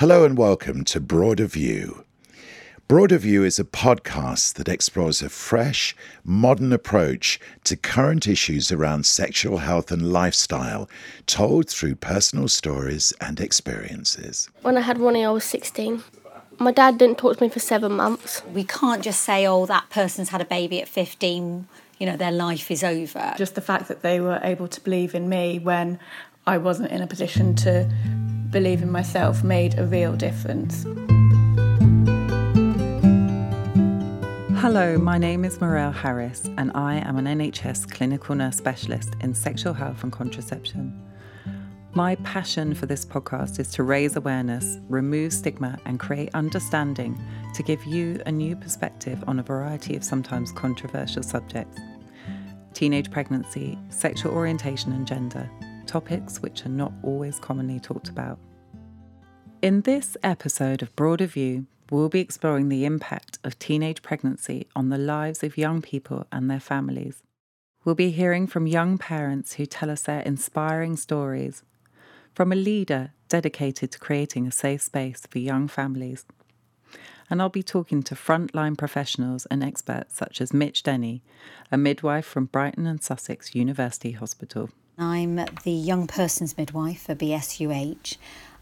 Hello and welcome to Broader View. Broader View is a podcast that explores a fresh, modern approach to current issues around sexual health and lifestyle, told through personal stories and experiences. When I had Ronnie, I was 16. My dad didn't talk to me for seven months. We can't just say, oh, that person's had a baby at 15, you know, their life is over. Just the fact that they were able to believe in me when I wasn't in a position to believe in myself made a real difference. Hello, my name is Morel Harris, and I am an NHS clinical nurse specialist in sexual health and contraception. My passion for this podcast is to raise awareness, remove stigma, and create understanding to give you a new perspective on a variety of sometimes controversial subjects teenage pregnancy, sexual orientation, and gender, topics which are not always commonly talked about. In this episode of Broader View, we'll be exploring the impact of teenage pregnancy on the lives of young people and their families. We'll be hearing from young parents who tell us their inspiring stories, from a leader dedicated to creating a safe space for young families. And I'll be talking to frontline professionals and experts such as Mitch Denny, a midwife from Brighton and Sussex University Hospital. I'm the young person's midwife for BSUH.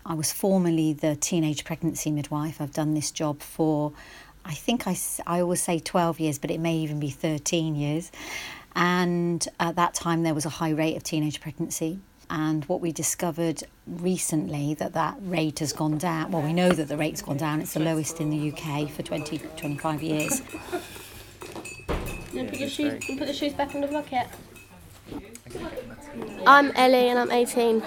I was formerly the teenage pregnancy midwife. I've done this job for, I think I, I always say 12 years, but it may even be 13 years. And at that time, there was a high rate of teenage pregnancy. And what we discovered recently that that rate has gone down. Well, we know that the rate's gone down. It's the lowest in the UK for 20, 25 years. You put your shoes, you put the shoes back in the bucket. I'm Ellie and I'm 18.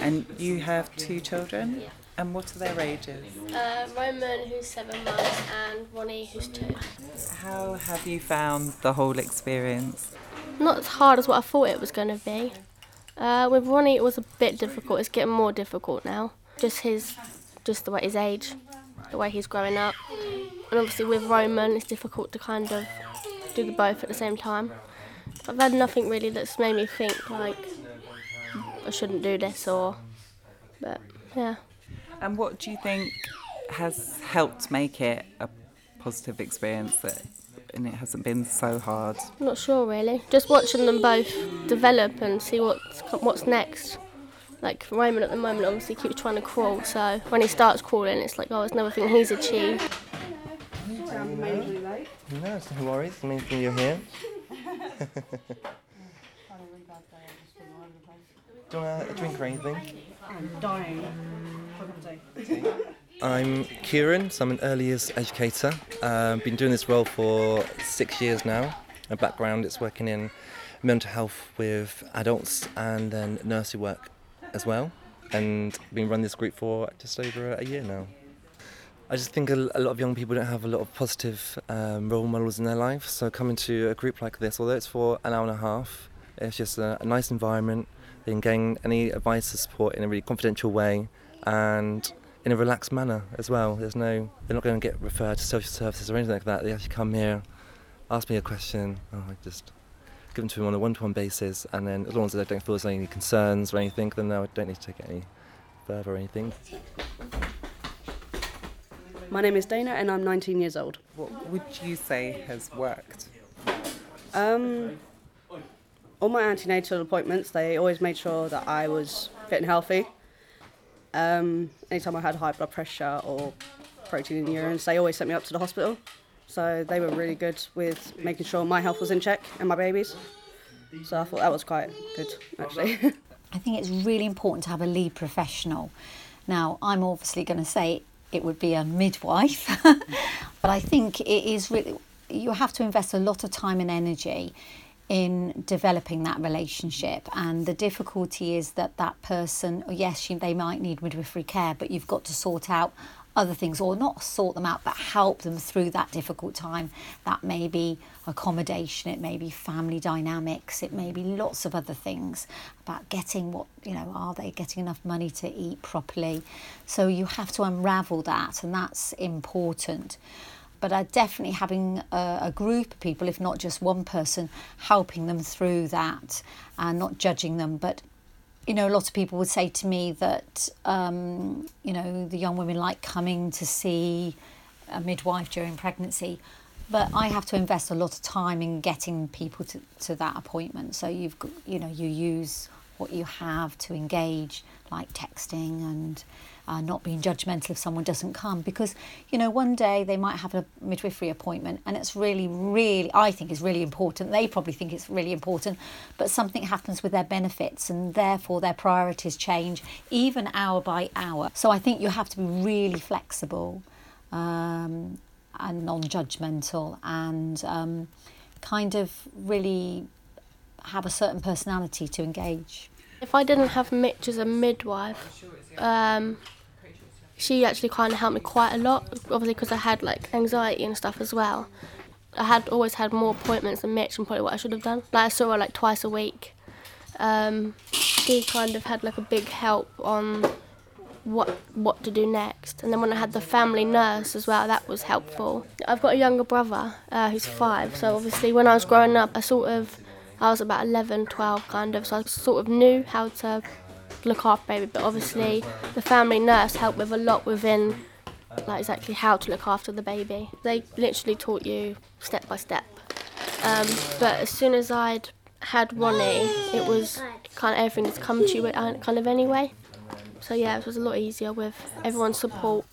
And you have two children? And what are their ages? Uh, Roman, who's seven months, and Ronnie, who's two. How have you found the whole experience? Not as hard as what I thought it was going to be. Uh, with Ronnie, it was a bit difficult. It's getting more difficult now. Just his, just the way his age, the way he's growing up, and obviously with Roman, it's difficult to kind of do the both at the same time. I've had nothing really that's made me think like I shouldn't do this or, but yeah. And what do you think has helped make it a positive experience that and it hasn't been so hard? I'm not sure really. Just watching them both develop and see what's what's next. Like Roman at the moment obviously keeps trying to crawl, so when he starts crawling, it's like oh, it's another thing he's achieved. No, it's no worries. The main thing you're here. Do you want a drink or anything? I'm dying. I'm Kieran, so I'm an early years educator. I've been doing this role for six years now. My background is working in mental health with adults and then nursery work as well. And been running this group for just over a year now. I just think a, lot of young people don't have a lot of positive um, role models in their life. So coming to a group like this, although it's for an hour and a half, it's just a, a nice environment. They can gain any advice or support in a really confidential way and in a relaxed manner as well. There's no, they're not going to get referred to social services or anything like that. They actually come here, ask me a question, oh, I just give them to them on a one-to-one basis, and then as long as they don't feel there's any concerns or anything, then no, I don't need to take any further or anything. My name is Dana and I'm 19 years old. What would you say has worked? Um, all my antenatal appointments, they always made sure that I was fit and healthy. Um, anytime I had high blood pressure or protein in the urine, they always sent me up to the hospital. So they were really good with making sure my health was in check and my baby's. So I thought that was quite good, actually. I think it's really important to have a lead professional. Now, I'm obviously going to say it would be a midwife, but I think it is really, you have to invest a lot of time and energy in developing that relationship. And the difficulty is that that person yes they might need midwifery care but you've got to sort out other things or not sort them out but help them through that difficult time. That may be accommodation it may be family dynamics it may be lots of other things about getting what you know are they getting enough money to eat properly. So you have to unravel that and that's important. But uh, definitely having a, a, group of people, if not just one person, helping them through that and not judging them, but you know, a lot of people would say to me that, um, you know, the young women like coming to see a midwife during pregnancy. But I have to invest a lot of time in getting people to, to that appointment. So you've got, you know, you use what you have to engage, like texting and uh, not being judgmental if someone doesn't come. Because you know one day they might have a midwifery appointment and it's really really i think is really important. They probably think it's really important but something happens with their benefits and therefore their priorities change even hour by hour. So i think you have to be really flexible um, and non-judgmental and um, kind of really have a certain personality to engage if I didn't have Mitch as a midwife, um, she actually kind of helped me quite a lot. Obviously, because I had like anxiety and stuff as well. I had always had more appointments than Mitch, and probably what I should have done. Like I saw her like twice a week. Um, she kind of had like a big help on what what to do next. And then when I had the family nurse as well, that was helpful. I've got a younger brother uh, who's five, so obviously when I was growing up, I sort of I was about 11, 12 kind of, so I sort of knew how to look after baby. But obviously, the family nurse helped with a lot within like exactly how to look after the baby. They literally taught you step by step. Um, but as soon as I'd had Ronnie, it was kind of everything that's come to you uh, kind of anyway. So yeah, it was a lot easier with everyone's support.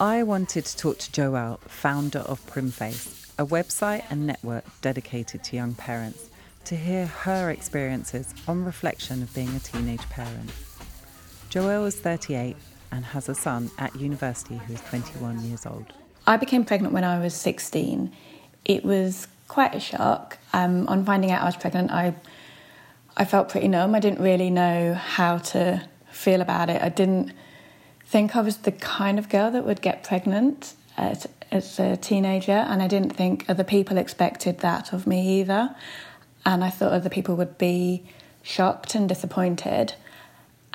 I wanted to talk to Joelle, founder of Prymface, a website and network dedicated to young parents to hear her experiences on reflection of being a teenage parent. Joelle is 38 and has a son at university who is 21 years old. I became pregnant when I was 16. It was quite a shock. Um, on finding out I was pregnant, I I felt pretty numb. I didn't really know how to feel about it. I didn't think I was the kind of girl that would get pregnant as, as a teenager, and I didn't think other people expected that of me either and I thought other people would be shocked and disappointed.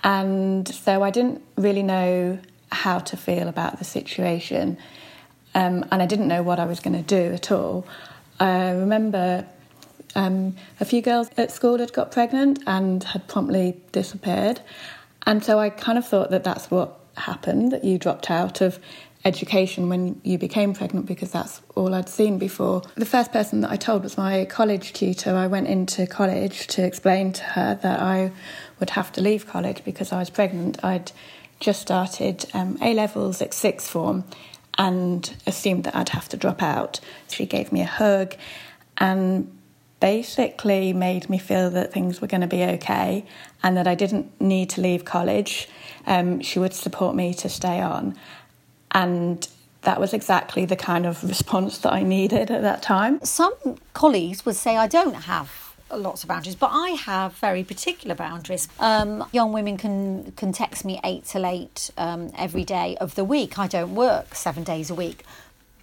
And so I didn't really know how to feel about the situation, um, and I didn't know what I was going to do at all. I remember um, a few girls at school had got pregnant and had promptly disappeared, and so I kind of thought that that's what happened that you dropped out of education when you became pregnant because that's all I'd seen before. The first person that I told was my college tutor. I went into college to explain to her that I would have to leave college because I was pregnant. I'd just started um, A levels at sixth form and assumed that I'd have to drop out. She gave me a hug and basically made me feel that things were going to be okay and that I didn't need to leave college. Um, she would support me to stay on. And that was exactly the kind of response that I needed at that time. Some colleagues would say I don't have lots of boundaries, but I have very particular boundaries. Um, young women can can text me eight till eight um, every day of the week. I don't work seven days a week,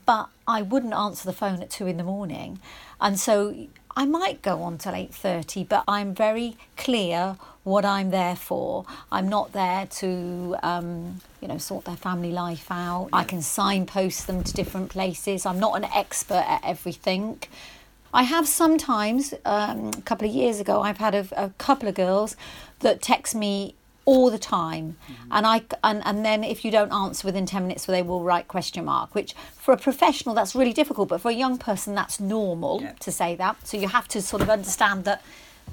but I wouldn't answer the phone at two in the morning, and so I might go on till eight thirty. But I'm very clear what I'm there for. I'm not there to, um, you know, sort their family life out. I can signpost them to different places. I'm not an expert at everything. I have sometimes, um, a couple of years ago, I've had a, a couple of girls that text me all the time mm-hmm. and i and, and then if you don't answer within 10 minutes they will write question mark which for a professional that's really difficult but for a young person that's normal yeah. to say that so you have to sort of understand that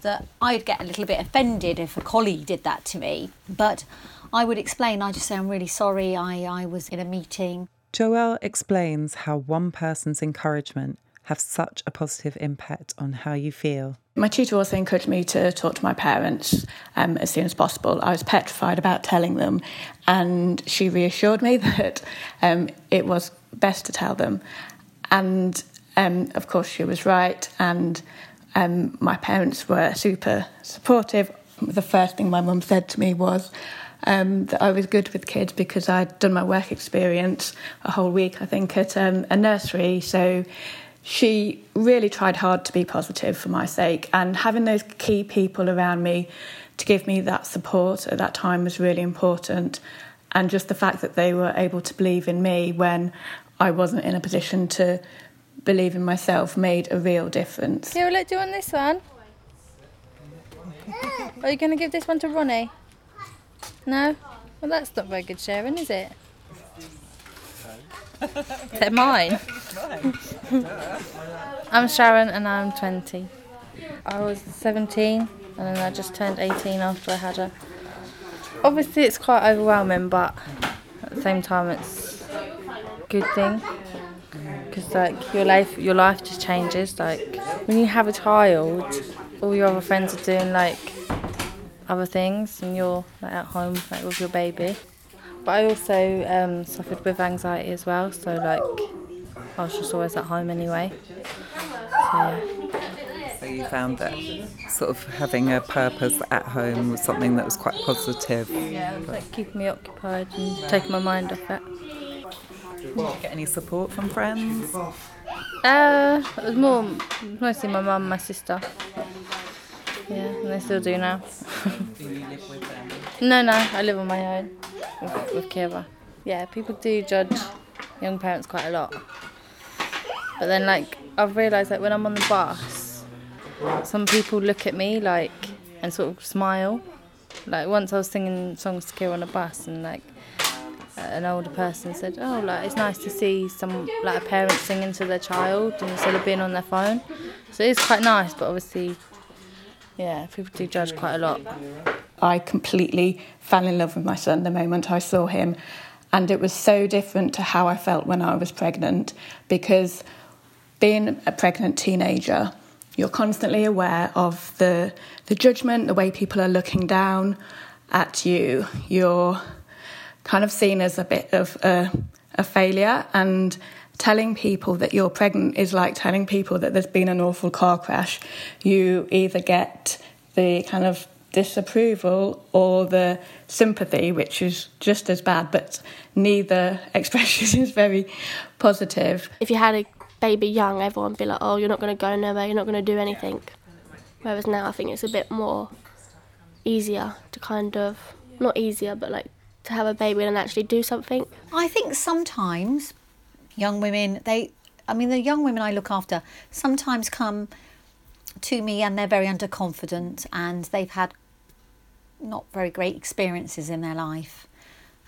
that I'd get a little bit offended if a colleague did that to me. But I would explain, I just say, I'm really sorry, I, I was in a meeting. Joelle explains how one person's encouragement has such a positive impact on how you feel. My tutor also encouraged me to talk to my parents um, as soon as possible. I was petrified about telling them, and she reassured me that um, it was best to tell them. And um, of course, she was right. And um, my parents were super supportive. The first thing my mum said to me was um, that I was good with kids because I'd done my work experience a whole week, I think, at um, a nursery. So she really tried hard to be positive for my sake, and having those key people around me to give me that support at that time was really important. And just the fact that they were able to believe in me when I wasn't in a position to believe in myself made a real difference. Here, let's do on this one. Are you going to give this one to Ronnie? No? Well, that's not very good sharing, is it? They're mine. I'm Sharon and I'm 20. I was 17 and then I just turned 18 after I had her. Obviously, it's quite overwhelming, but at the same time, it's a good thing because like your life, your life just changes. Like when you have a child, all your other friends are doing like other things, and you're like at home like with your baby. But I also um, suffered with anxiety as well, so like I was just always at home anyway. So, yeah. So you found that sort of having a purpose at home was something that was quite positive. Yeah, it was like keeping me occupied and taking my mind off it. Did you get any support from friends? Uh, it was more mostly my mum, and my sister. Yeah, and they still do now. No, no, I live on my own with, with. Yeah, people do judge young parents quite a lot. But then, like, I've realised that when I'm on the bus, some people look at me like and sort of smile. Like once I was singing songs to Kira on a bus, and like an older person said, "Oh, like it's nice to see some like a parent singing to their child instead of being on their phone." So it's quite nice, but obviously, yeah, people do judge quite a lot. I completely fell in love with my son the moment I saw him. And it was so different to how I felt when I was pregnant because being a pregnant teenager, you're constantly aware of the, the judgment, the way people are looking down at you. You're kind of seen as a bit of a, a failure. And telling people that you're pregnant is like telling people that there's been an awful car crash. You either get the kind of disapproval or the sympathy, which is just as bad, but neither expression is very positive. If you had a baby young, everyone would be like, oh, you're not going to go nowhere, you're not going to do anything. Whereas now I think it's a bit more easier to kind of, not easier, but like to have a baby and actually do something. I think sometimes young women, they, I mean, the young women I look after sometimes come to me and they're very underconfident and they've had not very great experiences in their life.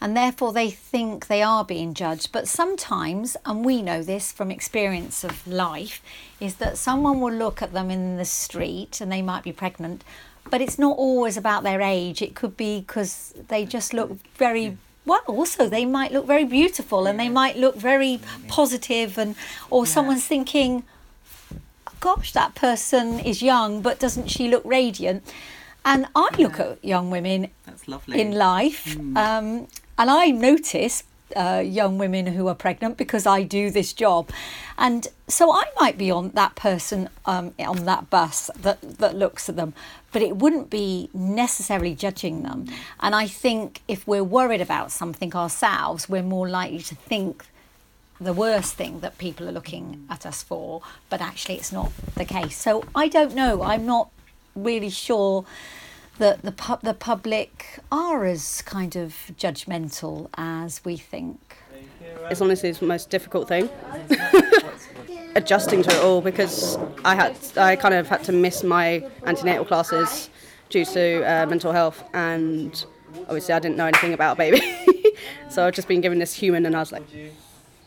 And therefore, they think they are being judged. But sometimes, and we know this from experience of life, is that someone will look at them in the street and they might be pregnant, but it's not always about their age. It could be because they just look very well also they might look very beautiful and they might look very positive and or someone's thinking gosh that person is young but doesn't she look radiant? And i look at young women That's lovely. in life um, and i notice uh, young women who are pregnant because i do this job and so i might be on that person um, on that bus that, that looks at them but it wouldn't be necessarily judging them and i think if we're worried about something ourselves we're more likely to think the worst thing that people are looking at us for, but actually it's not the case. So I don't know. I'm not really sure that the pub the public are as kind of judgmental as we think. It's honestly the most difficult thing. Adjusting to it all because I had I kind of had to miss my antenatal classes due to uh, mental health and obviously I didn't know anything about a baby. so I've just been given this human and I was like,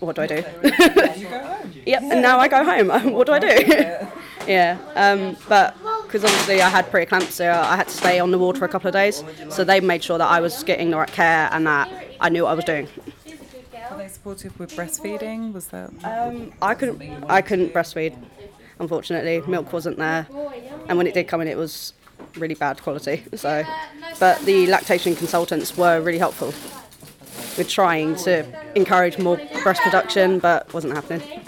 what do I do? yep, and now I go home. what do I do? yeah, um, but because obviously I had preeclampsia, I had to stay on the ward for a couple of days. So they made sure that I was getting the right care and that I knew what I was doing. Were they supportive with breastfeeding? Was that? Um, I couldn't. I couldn't breastfeed. Unfortunately, milk wasn't there, and when it did come in, it was really bad quality. So, but the lactation consultants were really helpful with trying to encourage more breast production, but wasn't happening.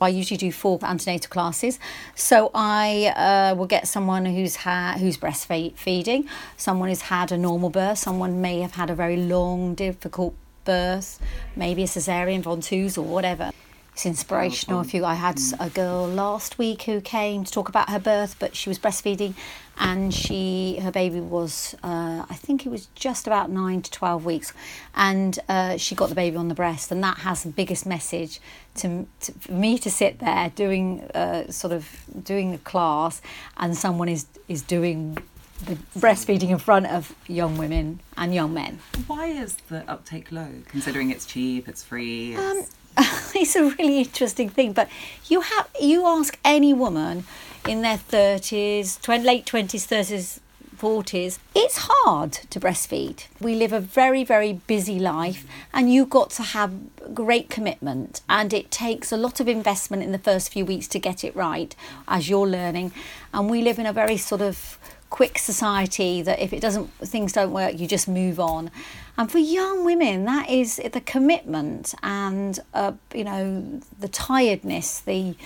I usually do four antenatal classes, so I uh, will get someone who's had who's breastfeeding, someone who's had a normal birth, someone may have had a very long, difficult birth, maybe a cesarean, ventouse, or whatever. It's inspirational. If you, I had a girl last week who came to talk about her birth, but she was breastfeeding, and she her baby was uh, I think it was just about nine to twelve weeks, and uh, she got the baby on the breast, and that has the biggest message to, to for me to sit there doing uh, sort of doing a class, and someone is is doing the breastfeeding in front of young women and young men. Why is the uptake low, considering it's cheap, it's free? It's... it's a really interesting thing, but you have you ask any woman in their thirties, late twenties, thirties, 40s, it's hard to breastfeed. We live a very, very busy life, and you've got to have great commitment, and it takes a lot of investment in the first few weeks to get it right as you're learning. And we live in a very sort of quick society that if it doesn't things don't work you just move on and for young women that is the commitment and uh, you know the tiredness the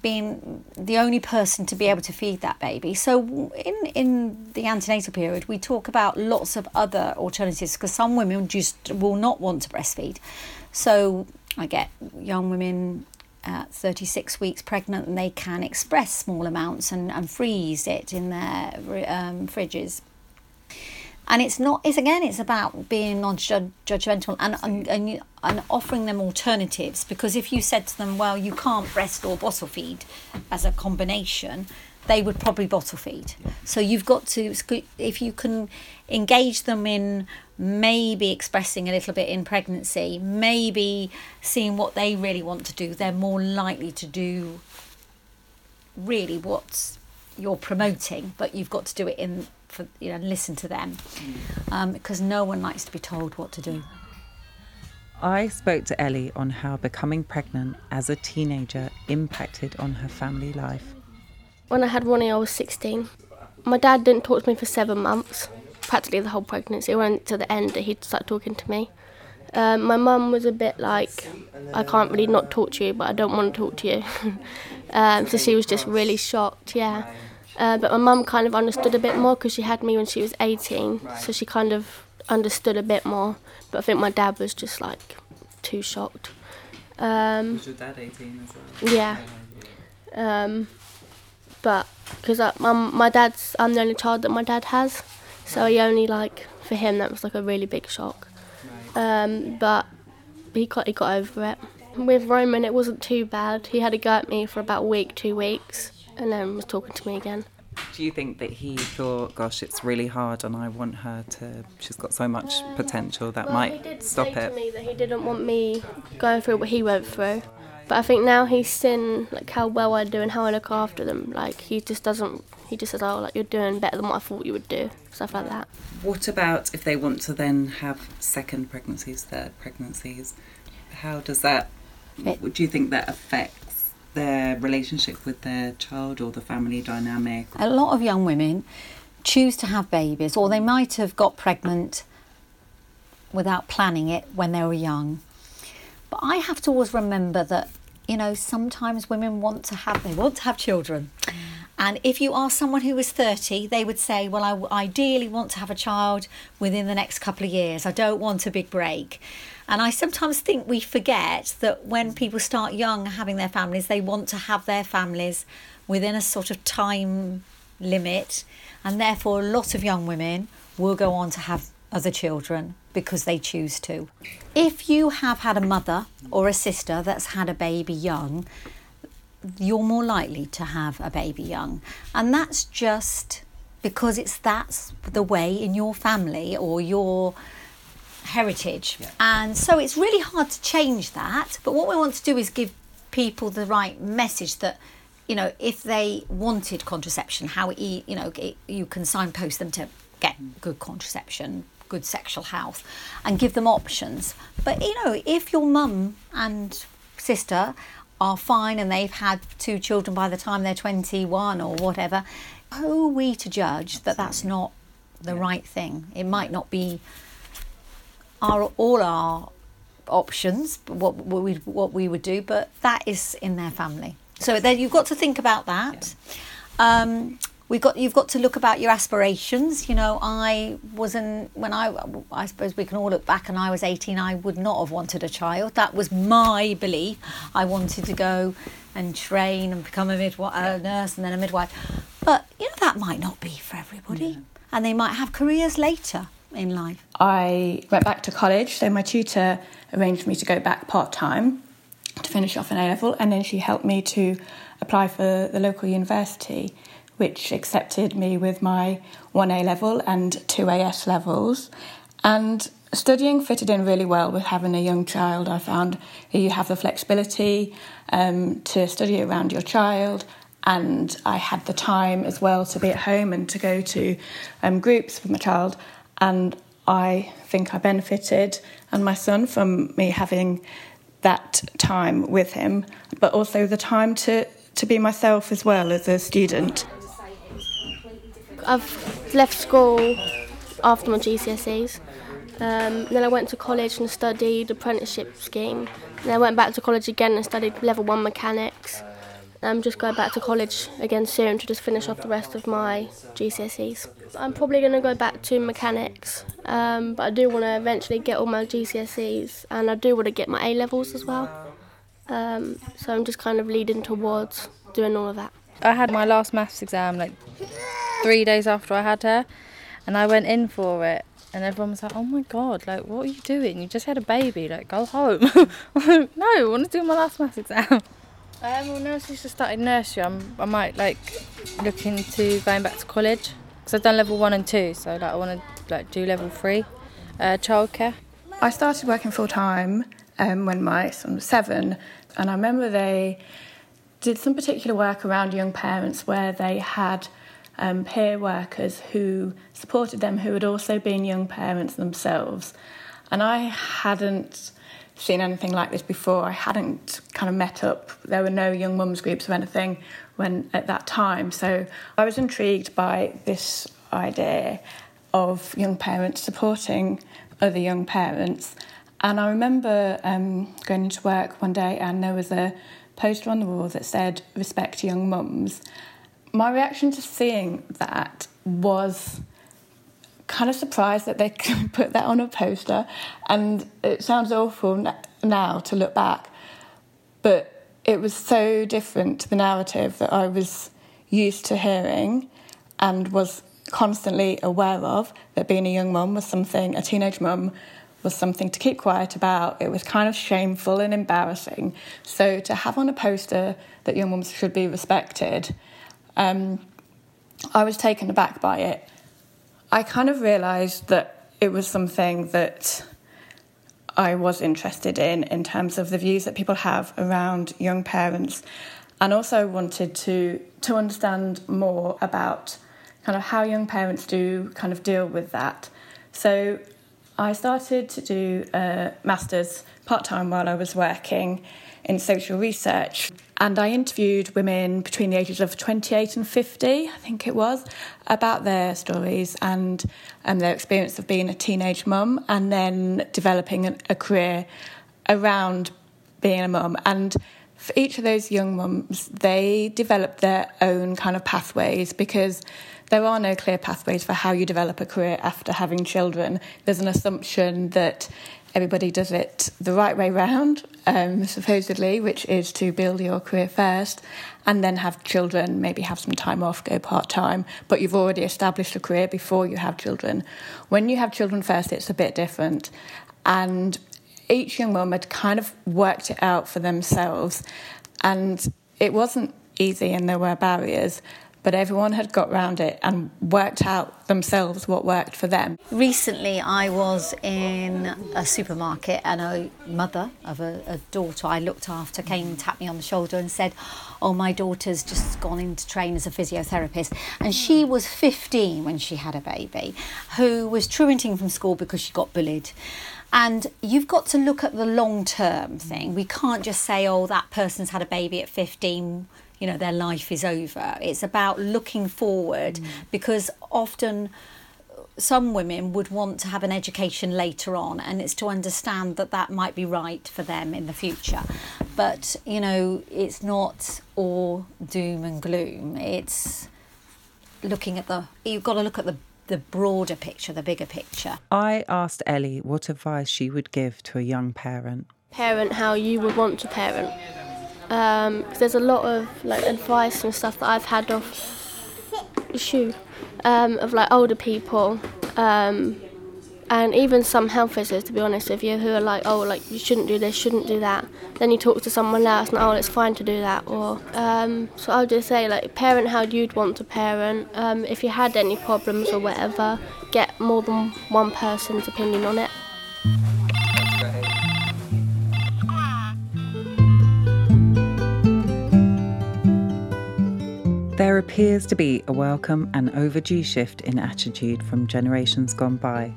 being the only person to be able to feed that baby. So in in the antenatal period, we talk about lots of other alternatives because some women just will not want to breastfeed. So I get young women at 36 weeks pregnant and they can express small amounts and, and freeze it in their um, fridges and it's not it's again it's about being non-judgmental and, and, and and offering them alternatives. Because if you said to them well you can't breast or bottle feed as a combination they would probably bottle feed. So you've got to if you can engage them in maybe expressing a little bit in pregnancy maybe seeing what they really want to do they're more likely to do really what you're promoting but you've got to do it in for you know listen to them um, because no one likes to be told what to do. I spoke to Ellie on how becoming pregnant as a teenager impacted on her family life. When I had Ronnie, I was 16. My dad didn't talk to me for seven months, practically the whole pregnancy. It went to the end that he'd start talking to me. Um, my mum was a bit like, I can't really not talk to you, but I don't want to talk to you. um, so she was just really shocked, yeah. Uh, but my mum kind of understood a bit more because she had me when she was 18, so she kind of understood a bit more. But I think my dad was just like too shocked. Um, was your dad 18 as well? Yeah. Um, but because my, my dad's, I'm the only child that my dad has, so he only like, for him, that was like a really big shock. Um, but he got, he got over it. With Roman, it wasn't too bad. He had a go at me for about a week, two weeks and then was talking to me again. Do you think that he thought, gosh, it's really hard and I want her to, she's got so much um, potential that well, might he did stop say it? to me that he didn't want me going through what he went through. But I think now he's seen like how well I do and how I look after them. Like he just doesn't. He just says, "Oh, like you're doing better than what I thought you would do," stuff like that. What about if they want to then have second pregnancies, third pregnancies? How does that? It, do you think that affects their relationship with their child or the family dynamic? A lot of young women choose to have babies, or they might have got pregnant without planning it when they were young. But I have to always remember that, you know, sometimes women want to have, they want to have children. And if you ask someone who is 30, they would say, Well, I ideally want to have a child within the next couple of years. I don't want a big break. And I sometimes think we forget that when people start young having their families, they want to have their families within a sort of time limit. And therefore, a lot of young women will go on to have other children because they choose to. If you have had a mother or a sister that's had a baby young, you're more likely to have a baby young. And that's just because it's that's the way in your family or your heritage. Yeah. And so it's really hard to change that. But what we want to do is give people the right message that you know if they wanted contraception how you know you can signpost them to get good contraception good sexual health and give them options but you know if your mum and sister are fine and they've had two children by the time they're 21 or whatever who are we to judge that that's not the right thing it might not be our all our options, what, what we what we would do, but that is in their family. So then you've got to think about that. Yeah. Um, we've got you've got to look about your aspirations. You know, I wasn't when I I suppose we can all look back and I was 18. I would not have wanted a child. That was my belief. I wanted to go and train and become a midwife, a nurse, and then a midwife. But you know that might not be for everybody, yeah. and they might have careers later in life? I went back to college, so my tutor arranged me to go back part time to finish off an A level, and then she helped me to apply for the local university, which accepted me with my 1A level and 2 AS levels. And studying fitted in really well with having a young child. I found you have the flexibility um, to study around your child, and I had the time as well to be at home and to go to um, groups with my child. And I think I benefited, and my son, from me having that time with him, but also the time to, to be myself as well as a student. I've left school after my GCSEs. Um, then I went to college and studied apprenticeship scheme. Then I went back to college again and studied level one mechanics. I'm just going back to college again soon to just finish off the rest of my GCSEs. I'm probably going to go back to mechanics, um, but I do want to eventually get all my GCSEs and I do want to get my A levels as well. Um, so I'm just kind of leading towards doing all of that. I had my last maths exam like three days after I had her, and I went in for it, and everyone was like, "Oh my god, like what are you doing? You just had a baby, like go home." no, I want to do my last maths exam. Um, well, now since I started nursery, I'm, I might like look into going back to college because I've done level one and two, so like I want to like do level three, uh, childcare. I started working full time um, when my son was seven, and I remember they did some particular work around young parents where they had um, peer workers who supported them who had also been young parents themselves. And I hadn't seen anything like this before. I hadn't kind of met up. There were no young mums groups or anything when at that time. So I was intrigued by this idea of young parents supporting other young parents. And I remember um, going into work one day and there was a poster on the wall that said respect young mums. My reaction to seeing that was kind of surprised that they put that on a poster and it sounds awful now to look back but it was so different to the narrative that I was used to hearing and was constantly aware of that being a young mum was something a teenage mum was something to keep quiet about. It was kind of shameful and embarrassing. So to have on a poster that young mums should be respected, um, I was taken aback by it. I kind of realised that it was something that I was interested in, in terms of the views that people have around young parents, and also wanted to to understand more about kind of how young parents do kind of deal with that. So I started to do a master's part time while I was working in social research. And I interviewed women between the ages of 28 and 50, I think it was, about their stories and um, their experience of being a teenage mum and then developing a, a career around being a mum. And for each of those young mums, they developed their own kind of pathways because there are no clear pathways for how you develop a career after having children. There's an assumption that everybody does it the right way round, um, supposedly, which is to build your career first and then have children, maybe have some time off, go part time, but you've already established a career before you have children. When you have children first, it's a bit different. And each young mum had kind of worked it out for themselves, and it wasn't easy and there were barriers but everyone had got round it and worked out themselves what worked for them. Recently, I was in a supermarket and a mother of a, a, daughter I looked after came and tapped me on the shoulder and said, Oh, my daughter's just gone in to train as a physiotherapist. And she was 15 when she had a baby who was truanting from school because she got bullied. And you've got to look at the long term thing. We can't just say, oh, that person's had a baby at 15 you know their life is over. It's about looking forward mm. because often some women would want to have an education later on and it's to understand that that might be right for them in the future. But you know it's not all doom and gloom. It's looking at the you've got to look at the the broader picture the bigger picture. I asked ellie what advice she would give to a young parent. Parent how you would want to parent um, there's a lot of like advice and stuff that I've had off shoe um, of like older people um, And even some health visitors, to be honest with you, who are like, oh, like you shouldn't do this, shouldn't do that. Then you talk to someone else, and oh, it's fine to do that. Or um, so I'll just say, like, parent how you'd want to parent. Um, if you had any problems or whatever, get more than one person's opinion on it. There appears to be a welcome and overdue shift in attitude from generations gone by.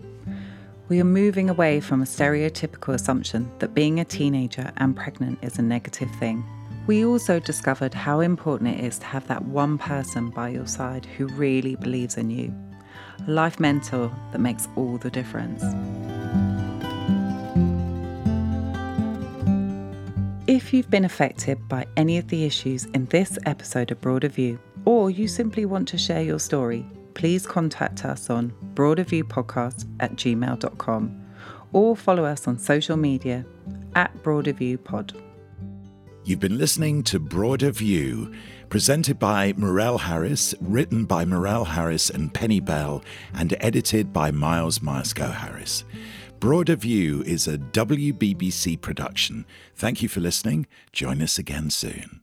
We are moving away from a stereotypical assumption that being a teenager and pregnant is a negative thing. We also discovered how important it is to have that one person by your side who really believes in you, a life mentor that makes all the difference. If you've been affected by any of the issues in this episode of Broader View, or you simply want to share your story, please contact us on broaderviewpodcast at gmail.com or follow us on social media at broaderviewpod. You've been listening to Broader View, presented by Morel Harris, written by Morel Harris and Penny Bell, and edited by Miles Myerscough Harris. Broader View is a WBBC production. Thank you for listening. Join us again soon.